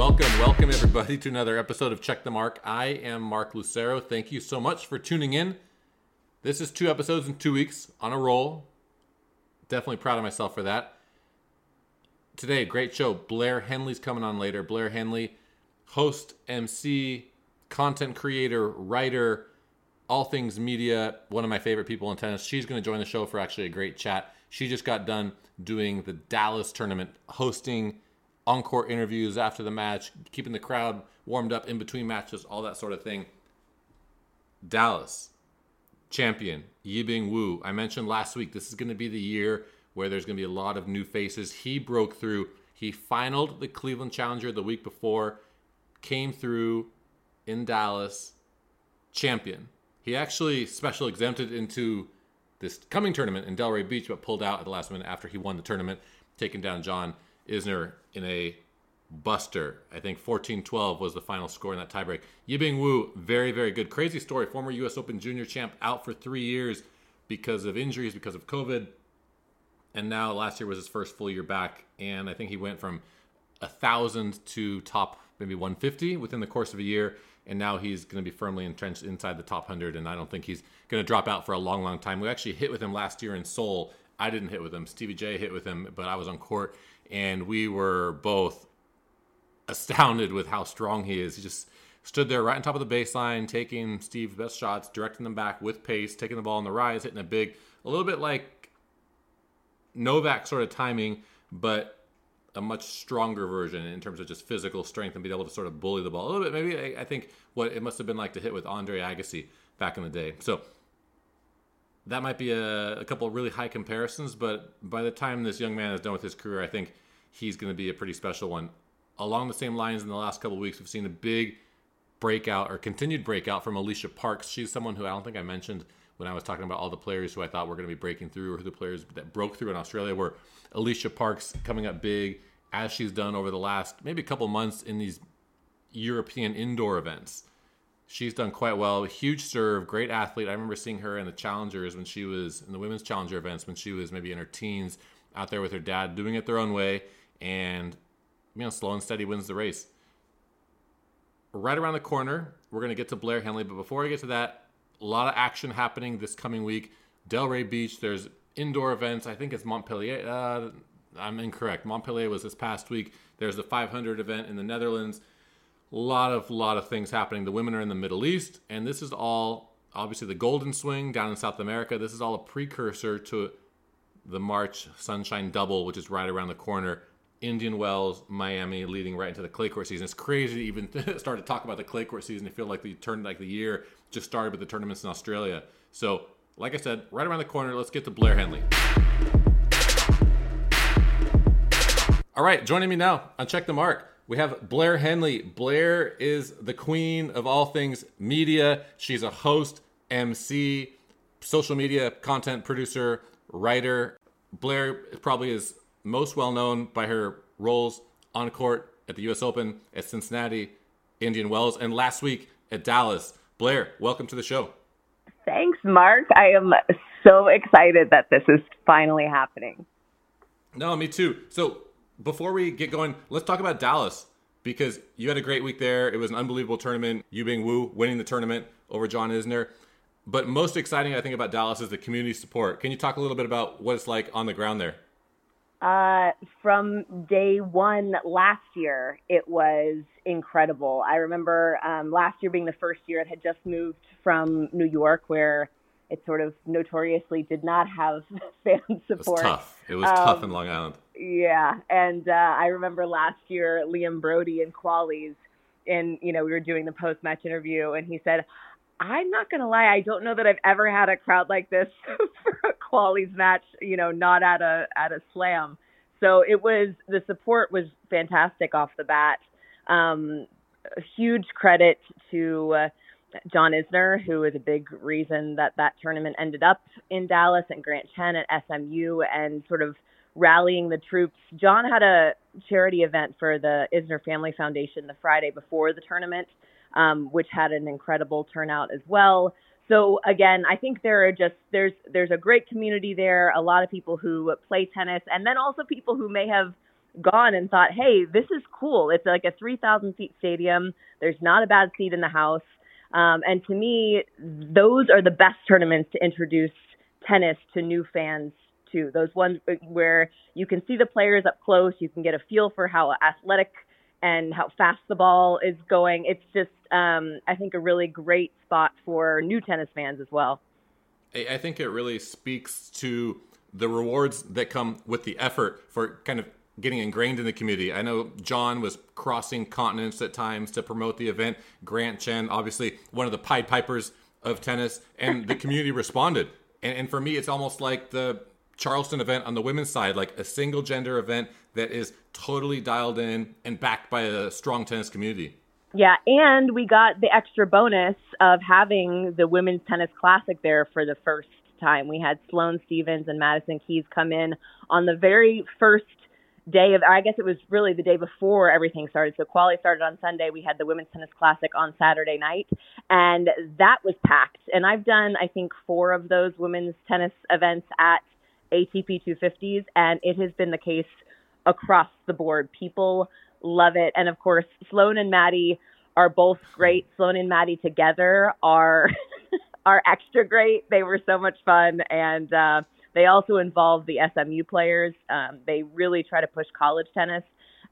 welcome, welcome everybody to another episode of Check the Mark. I am Mark Lucero. Thank you so much for tuning in. This is two episodes in two weeks on a roll. Definitely proud of myself for that. Today, great show. Blair Henley's coming on later. Blair Henley, host, MC, content creator, writer, all things media, one of my favorite people in tennis. She's going to join the show for actually a great chat. She just got done doing the Dallas tournament, hosting encore interviews after the match, keeping the crowd warmed up in between matches, all that sort of thing. Dallas, champion, Yibing Wu. I mentioned last week this is going to be the year where there's going to be a lot of new faces. He broke through. He finaled the Cleveland Challenger the week before, came through in Dallas, champion. He actually special exempted into this coming tournament in Delray Beach, but pulled out at the last minute after he won the tournament, taking down John Isner in a buster. I think 14-12 was the final score in that tiebreak. Yibing Wu, very, very good. Crazy story. Former U.S. Open junior champ out for three years because of injuries, because of COVID. And now last year was his first full year back. And I think he went from a thousand to top maybe 150 within the course of a year. And now he's going to be firmly entrenched inside the top 100. And I don't think he's going to drop out for a long, long time. We actually hit with him last year in Seoul. I didn't hit with him. Stevie J hit with him, but I was on court and we were both astounded with how strong he is. He just stood there right on top of the baseline, taking Steve's best shots, directing them back with pace, taking the ball on the rise, hitting a big, a little bit like Novak sort of timing, but a much stronger version in terms of just physical strength and being able to sort of bully the ball a little bit. Maybe I, I think what it must have been like to hit with Andre Agassi back in the day. So that might be a, a couple really high comparisons, but by the time this young man is done with his career, I think he's going to be a pretty special one. Along the same lines, in the last couple weeks, we've seen a big breakout or continued breakout from Alycia Parks. She's someone who I don't think I mentioned when I was talking about all the players who I thought were going to be breaking through or who the players that broke through in Australia were Alycia Parks coming up big as she's done over the last maybe a couple months in these European indoor events. She's done quite well. Huge serve, great athlete. I remember seeing her in the challengers when she was in the women's challenger events when she was maybe in her teens out there with her dad doing it their own way and you know slow and steady wins the race. Right around the corner, we're going to get to Blair Henley, but before I get to that, a lot of action happening this coming week. Delray Beach, there's indoor events. I think it's Montpellier. Uh, I'm incorrect. Montpellier was this past week. There's the 500 event in the Netherlands. Lot of lot of things happening. The women are in the Middle East, and this is all obviously the Golden Swing down in South America. This is all a precursor to the March Sunshine Double, which is right around the corner Indian Wells, Miami, leading right into the clay court season. It's crazy to even start to talk about the clay court season. I feel like the turn like the year just started with the tournaments in Australia. So, like I said, right around the corner, let's get to Blair Henley. All right, joining me now on Check the Mark, we have Blair Henley. Blair is the queen of all things media. She's a host, MC, social media content producer, writer. Blair probably is most well known by her roles on court at the U.S. Open, at Cincinnati, Indian Wells, and last week at Dallas. Blair, welcome to the show. Thanks, Mark. I am so excited that this is finally happening. No, me too. So before we get going, let's talk about Dallas because you had a great week there. It was an unbelievable tournament. Yibing Wu winning the tournament over John Isner. But most exciting, I think, about Dallas is the community support. Can you talk a little bit about what it's like on the ground there? Uh, from day one last year, it was incredible. I remember um, last year being the first year it had just moved from New York, where it sort of notoriously did not have fan support. It was tough. It was um, tough in Long Island. Yeah, and uh, I remember last year Liam Broady and Qualies, and you know we were doing the post match interview, and he said, I'm not gonna lie, I don't know that I've ever had a crowd like this for a qualies match, you know, not at a at a slam. So it was the support was fantastic off the bat. Um, huge credit to uh, John Isner, who is a big reason that that tournament ended up in Dallas, and Grant Chen at SMU, and sort of rallying the troops. John had a charity event for the Isner Family Foundation the Friday before the tournament um, which had an incredible turnout as well. So again, I think there are just there's there's a great community there. A lot of people who play tennis, and then also people who may have gone and thought, hey, this is cool. It's like a 3,000 seat stadium. There's not a bad seat in the house. Um, and to me, those are the best tournaments to introduce tennis to new fans to. Those ones where you can see the players up close, you can get a feel for how athletic and how fast the ball is going. It's just, um, I think, a really great spot for new tennis fans as well. I think it really speaks to the rewards that come with the effort for kind of getting ingrained in the community. I know John was crossing continents at times to promote the event. Grant Chen, obviously one of the Pied Pipers of tennis, and the community responded. And, and for me, it's almost like the Charleston event on the women's side, like a single gender event that is totally dialed in and backed by a strong tennis community. Yeah, and we got the extra bonus of having the Women's Tennis Classic there for the first time. We had Sloane Stevens and Madison Keys come in on the very first day of, I guess it was really the day before everything started. So quali started on Sunday. We had the Women's Tennis Classic on Saturday night, and that was packed. And I've done, I think, four of those women's tennis events at ATP 250s, and it has been the case across the board. People love it. And of course, Sloane and Maddie are both great. Sloane and Maddie together are are extra great. They were so much fun, and uh, they also involve the SMU players. Um, they really try to push college tennis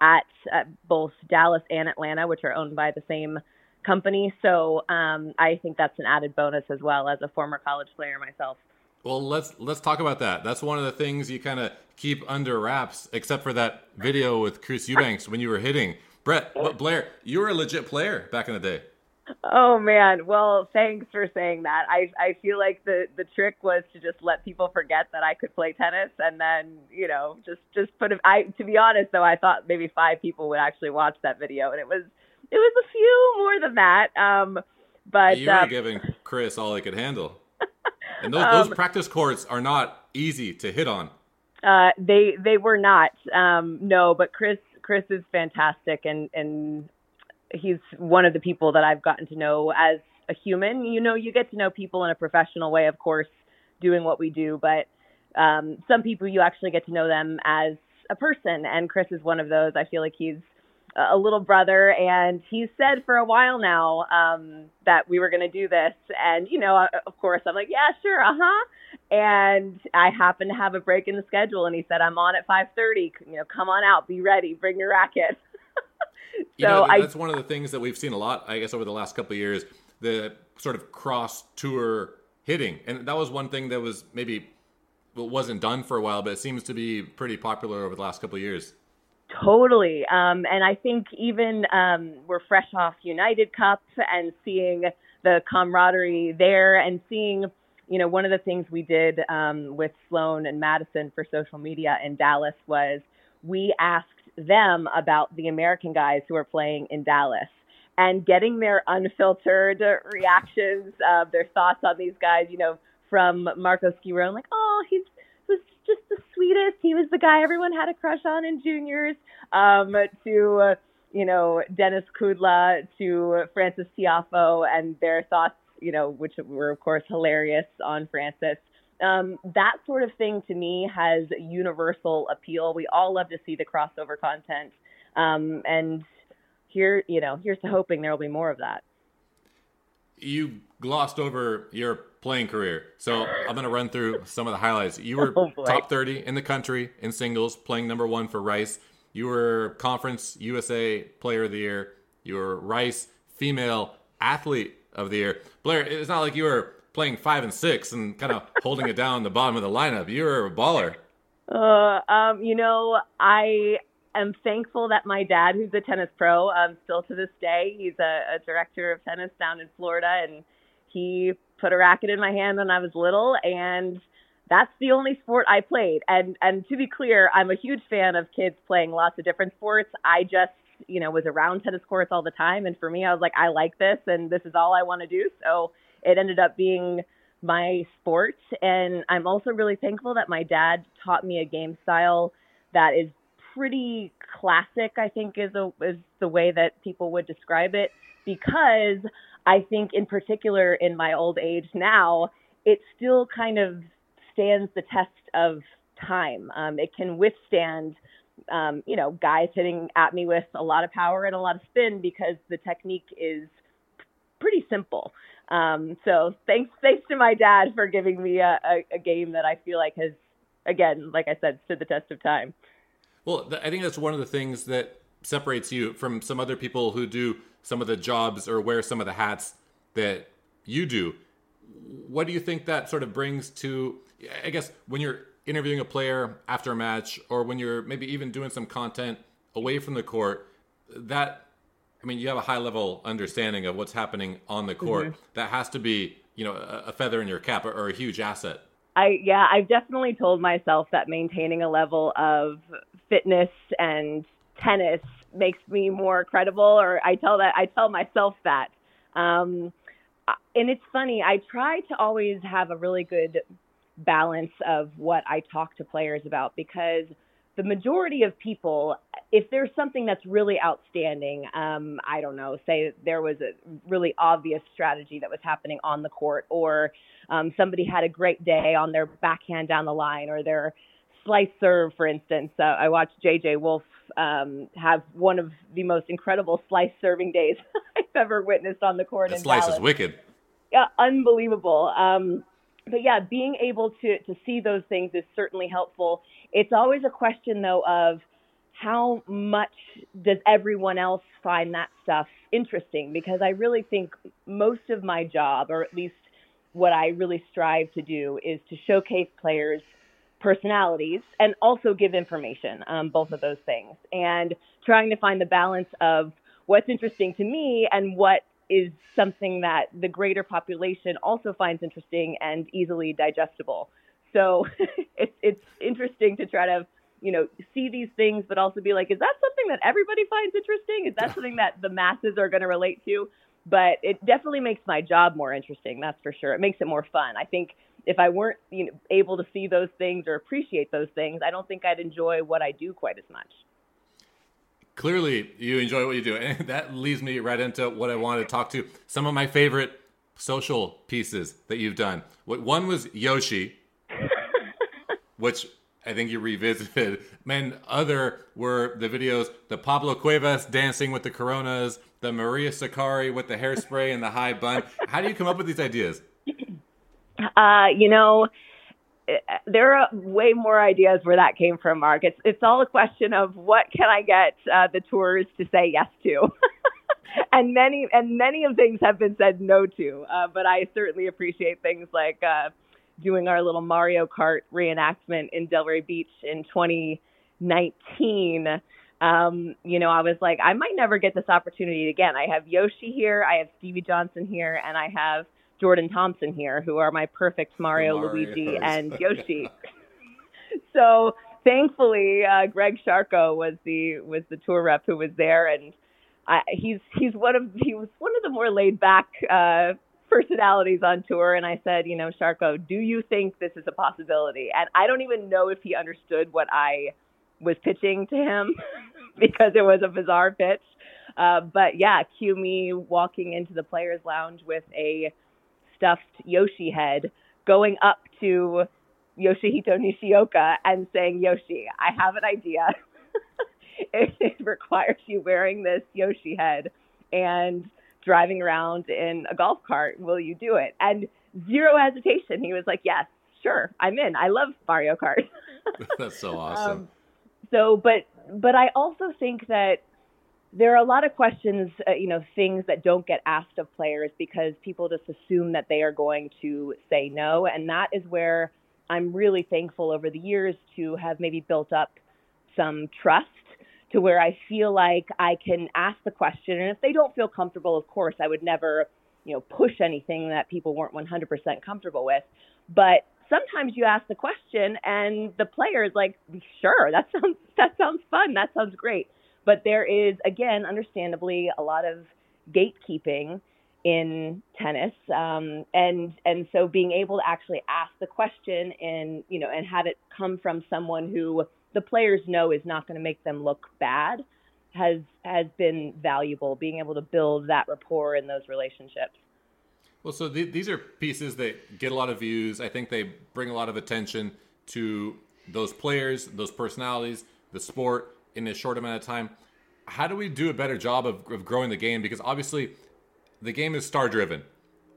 at, at both Dallas and Atlanta, which are owned by the same company. So um, I think that's an added bonus as well as a former college player myself. Well, let's let's talk about that. That's one of the things you kind of keep under wraps, except for that video with Chris Eubanks when you were hitting. Brett, but Blair, you were a legit player back in the day. Oh man, well, thanks for saying that. I I feel like the the trick was to just let people forget that I could play tennis, and then you know just just put. A, I to be honest though, I thought maybe five people would actually watch that video, and it was it was a few more than that. Um, but you were um, giving Chris all he could handle. And those, um, those practice courts are not easy to hit on. Uh, they they were not. Um, no, but Chris Chris is fantastic, and and he's one of the people that I've gotten to know as a human. You know, you get to know people in a professional way, of course, doing what we do, but um, some people you actually get to know them as a person, and Chris is one of those. I feel like he's a little brother, and he said for a while now um, that we were going to do this. And you know, uh, of course, I'm like, yeah, sure, uh huh. And I happen to have a break in the schedule, and he said, I'm on at 5:30. You know, come on out, be ready, bring your racket. so you know, that's I, one of the things that we've seen a lot, I guess, over the last couple of years. The sort of cross tour hitting, and that was one thing that was maybe wasn't done for a while, but it seems to be pretty popular over the last couple of years. Totally. Um, and I think even um, we're fresh off United Cup and seeing the camaraderie there and seeing, you know, one of the things we did um, with Sloane and Madison for social media in Dallas was we asked them about the American guys who are playing in Dallas and getting their unfiltered reactions, uh, their thoughts on these guys, you know, from Marco Schiavone, like, oh, he's just the sweetest. He was the guy everyone had a crush on in juniors. Um, to uh, you know Denis Kudla, to Frances Tiafoe, and their thoughts, you know, which were of course hilarious on Frances. Um, that sort of thing to me has universal appeal. We all love to see the crossover content, um, and here, you know, here's to hoping there will be more of that. You glossed over your playing career. So I'm going to run through some of the highlights. You were oh top 30 in the country in singles, playing number one for Rice. You were Conference USA Player of the Year. You were Rice Female Athlete of the Year. Blair, it's not like you were playing five and six and kind of holding it down the bottom of the lineup. You were a baller. Uh, um, you know, I am thankful that my dad, who's a tennis pro, um, still to this day, he's a, a director of tennis down in Florida, and he put a racket in my hand when I was little and that's the only sport I played. And and to be clear, I'm a huge fan of kids playing lots of different sports. I just, you know, was around tennis courts all the time and for me I was like I like this and this is all I want to do. So it ended up being my sport and I'm also really thankful that my dad taught me a game style that is pretty classic, I think is a, is the way that people would describe it because I think, in particular, in my old age now, it still kind of stands the test of time. Um, it can withstand um, you know, guys hitting at me with a lot of power and a lot of spin because the technique is pretty simple. Um, so thanks, thanks to my dad for giving me a, a, a, game that I feel like has, again, like I said, stood the test of time. Well, I think that's one of the things that separates you from some other people who do some of the jobs or wear some of the hats that you do. What do you think that sort of brings to, I guess, when you're interviewing a player after a match or when you're maybe even doing some content away from the court, that I mean, you have a high level understanding of what's happening on the court. Mm-hmm. That has to be, you know, a, feather in your cap or, a huge asset. I yeah, I've definitely told myself that maintaining a level of fitness and tennis makes me more credible, or I tell that I tell myself that. Um, and it's funny. I try to always have a really good balance of what I talk to players about because the majority of people, if there's something that's really outstanding, um, I don't know, say there was a really obvious strategy that was happening on the court, or um, somebody had a great day on their backhand down the line, or their slice serve, for instance. Uh, I watched JJ Wolf um, have one of the most incredible slice serving days I've ever witnessed on the court. The slice Dallas. is wicked. Yeah, unbelievable. Um, but yeah, being able to to see those things is certainly helpful. It's always a question though of how much does everyone else find that stuff interesting? Because I really think most of my job, or at least what I really strive to do, is to showcase players' personalities and also give information, um, both of those things, and trying to find the balance of what's interesting to me and what is something that the greater population also finds interesting and easily digestible. So it's it's interesting to try to you know see these things, but also be like, is that something that everybody finds interesting? Is that something that the masses are going to relate to? But it definitely makes my job more interesting. That's for sure. It makes it more fun. I think if I weren't you know, able to see those things or appreciate those things, I don't think I'd enjoy what I do quite as much. Clearly you enjoy what you do and that leads me right into what i wanted to talk to some of my favorite social pieces that you've done. One was yoshi which i think you revisited and other were the videos the pablo cuevas dancing with the coronas the maria sakkari with the hairspray and the high bun. How do you come up with these ideas uh, you know there are way more ideas where that came from, Mark. It's it's all a question of what can I get uh, the tours to say yes to, and many and many of things have been said no to. Uh, but I certainly appreciate things like uh, doing our little Mario Kart reenactment in Delray Beach in 2019. Um, you know, I was like, I might never get this opportunity again. I have Yoshi here, I have Stevie Johnson here, and I have Jordan Thompson here, who are my perfect Mario, Luigi, and Yoshi. so thankfully, uh, Greg Sharko was the was the tour rep who was there, and I, he's he's one of he was one of the more laid back uh, personalities on tour. And I said, you know, Sharko, do you think this is a possibility? And I don't even know if he understood what I was pitching to him because it was a bizarre pitch. Uh, but yeah, cue me walking into the players' lounge with a stuffed Yoshi head going up to Yoshihito Nishioka and saying, Yoshi, I have an idea. it, it requires you wearing this Yoshi head and driving around in a golf cart. Will you do it? And zero hesitation. He was like, Yes, sure, I'm in. I love Mario Kart. That's so awesome. Um, so, but but I also think that there are a lot of questions, uh, you know, things that don't get asked of players because people just assume that they are going to say no. And that is where I'm really thankful over the years to have maybe built up some trust to where I feel like I can ask the question. And if they don't feel comfortable, of course, I would never, you know, push anything that people weren't 100% comfortable with. But sometimes you ask the question and the player is like, sure, that sounds, that sounds fun. That sounds great but there is, again, understandably, a lot of gatekeeping in tennis, um, and and so being able to actually ask the question and you know and have it come from someone who the players know is not going to make them look bad has has been valuable. Being able to build that rapport in those relationships. Well, so th- these are pieces that get a lot of views. I think they bring a lot of attention to those players, those personalities, the sport in a short amount of time. How do we do a better job of, of growing the game? Because obviously, the game is star driven.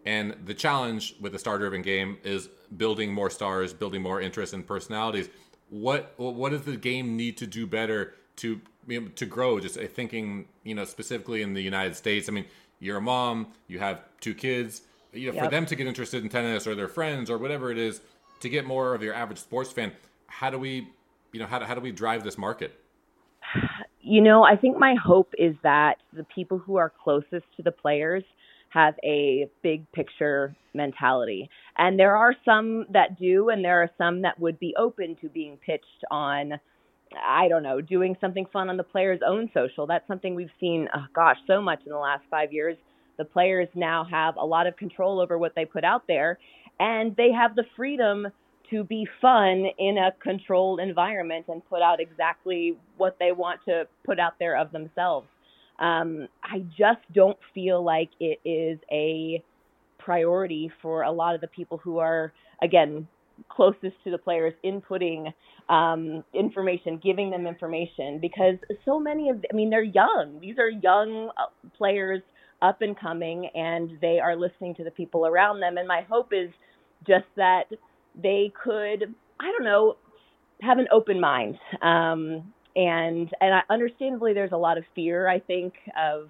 And the challenge with a star driven game is building more stars, building more interest and personalities. What what does the game need to do better to you know, to grow? Just uh, thinking, you know, specifically in the United States. I mean, you're a mom, you have two kids. You know, yep. for them to get interested in tennis or their friends or whatever it is, to get more of your average sports fan, how do we, you know, how do, how do we drive this market? You know, I think my hope is that the people who are closest to the players have a big picture mentality. And there are some that do, and there are some that would be open to being pitched on I don't know, doing something fun on the player's own social. That's something we've seen, oh gosh, so much in the last five years. The players now have a lot of control over what they put out there, and they have the freedom to be fun in a controlled environment and put out exactly what they want to put out there of themselves. Um, I just don't feel like it is a priority for a lot of the people who are, again, closest to the players inputting um, information, giving them information, because so many of, I mean, they're young. These are young uh, players up and coming, and they are listening to the people around them. And my hope is just that they could, I don't know, have an open mind. Um, and and I, understandably, there's a lot of fear. I think of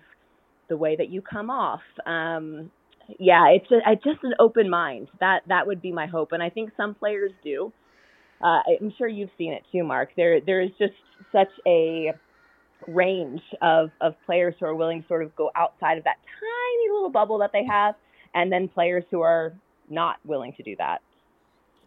the way that you come off. Um, yeah, it's just, it's just an open mind. That that would be my hope, and I think some players do. Uh, I'm sure you've seen it too, Mark. There there is just such a range of of players who are willing to sort of go outside of that tiny little bubble that they have, and then players who are not willing to do that.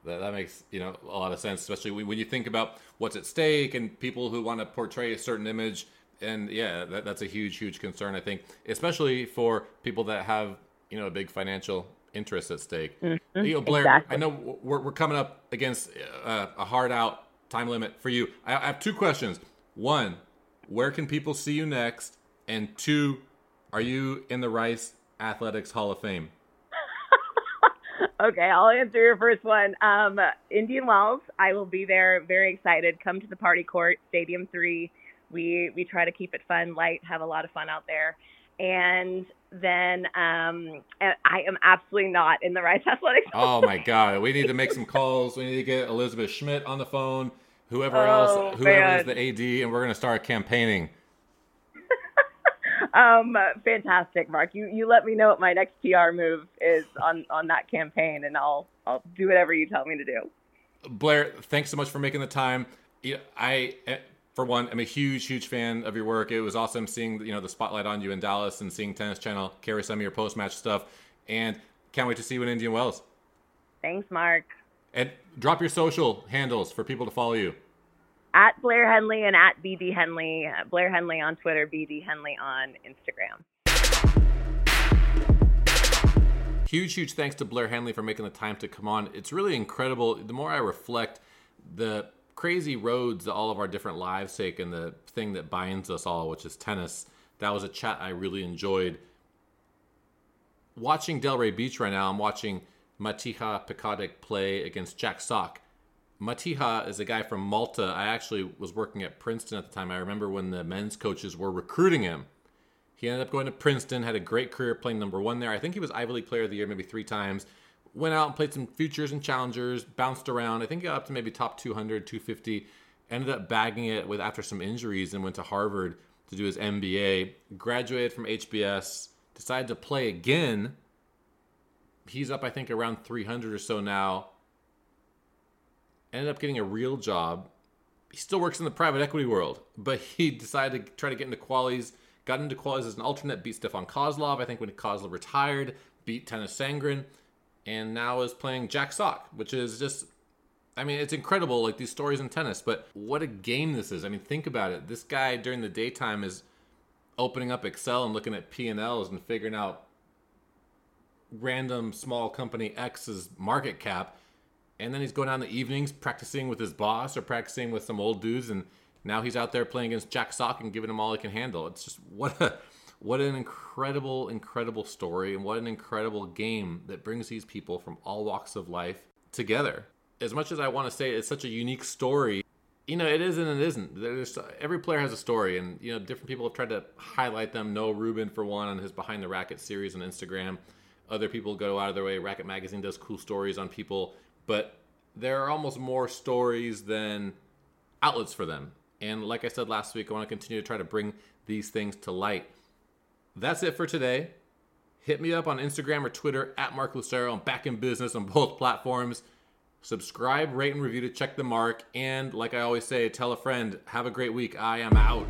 That, that makes you know a lot of sense, especially when you think about what's at stake and people who want to portray a certain image. And yeah, that, that's a huge, huge concern. I think, especially for people that have you know a big financial interest at stake. Mm-hmm. You know, Blair, exactly. I know we're, we're coming up against uh, a hard out time limit for you. I, I have two questions. One, where can people see you next? And two, are you in the Rice Athletics Hall of Fame? Okay, I'll answer your first one. Um, Indian Wells, I will be there. Very excited. Come to the party court, Stadium Three. We we try to keep it fun, light, have a lot of fun out there and then um, I am absolutely not in the Rice Athletics. oh my God, we need to make some calls. We need to get Elizabeth Schmidt on the phone, whoever oh, else, whoever man. is the AD, and we're going to start campaigning. Um, fantastic, Mark. You you let me know what my next PR move is on on that campaign, and I'll I'll do whatever you tell me to do. Blair, thanks so much for making the time. I for one, I'm a huge, huge fan of your work. It was awesome seeing you know the spotlight on you in Dallas and seeing Tennis Channel carry some of your post match stuff. And can't wait to see you in Indian Wells. Thanks, Mark. And drop your social handles for people to follow you. At Blair Henley and at BD Henley. Uh, Blair Henley on Twitter, BD Henley on Instagram. Huge, huge thanks to Blair Henley for making the time to come on. It's really incredible. The more I reflect, the crazy roads that all of our different lives take and the thing that binds us all, which is tennis. That was a chat I really enjoyed. Watching Delray Beach right now, I'm watching Matija Pecotic play against Jack Sock. Matija is a guy from Malta. I actually was working at Princeton at the time. I remember when the men's coaches were recruiting him. He ended up going to Princeton, had a great career playing number one there. I think he was Ivy League Player of the Year maybe three times went out and played some futures and challengers, bounced around. I think he got up to maybe top 200, 250. Ended up bagging it with after some injuries and went to Harvard to do his MBA. Graduated from HBS, decided to play again. He's up, I think, around 300 or so now. Ended up getting a real job. He still works in the private equity world, but he decided to try to get into qualies. Got into qualies as an alternate, beat Stefan Kozlov. I think when Kozlov retired, beat Tennys Sandgren and now is playing Jack Sock, which is just I mean, it's incredible, like these stories in tennis, but what a game this is. I mean, think about it. This guy during the daytime is opening up Excel and looking at P&Ls and figuring out random small company X's market cap. And then he's going down the evenings practicing with his boss or practicing with some old dudes. And now he's out there playing against Jack Sock and giving him all he can handle. It's just what a what an incredible, incredible story, and what an incredible game that brings these people from all walks of life together. As much as I want to say it's such a unique story, you know, it isn't and it isn't. There's every player has a story, and you know, different people have tried to highlight them. Noah Rubin, for one, on his Behind the Racket series on Instagram. Other people go out of their way. Racquet Magazine does cool stories on people, but there are almost more stories than outlets for them. And like I said last week, I want to continue to try to bring these things to light. That's it for today. Hit me up on Instagram or Twitter at Mark Lucero. I'm back in business on both platforms. Subscribe, rate, and review to check the mark. And like I always say, tell a friend. Have a great week. I am out.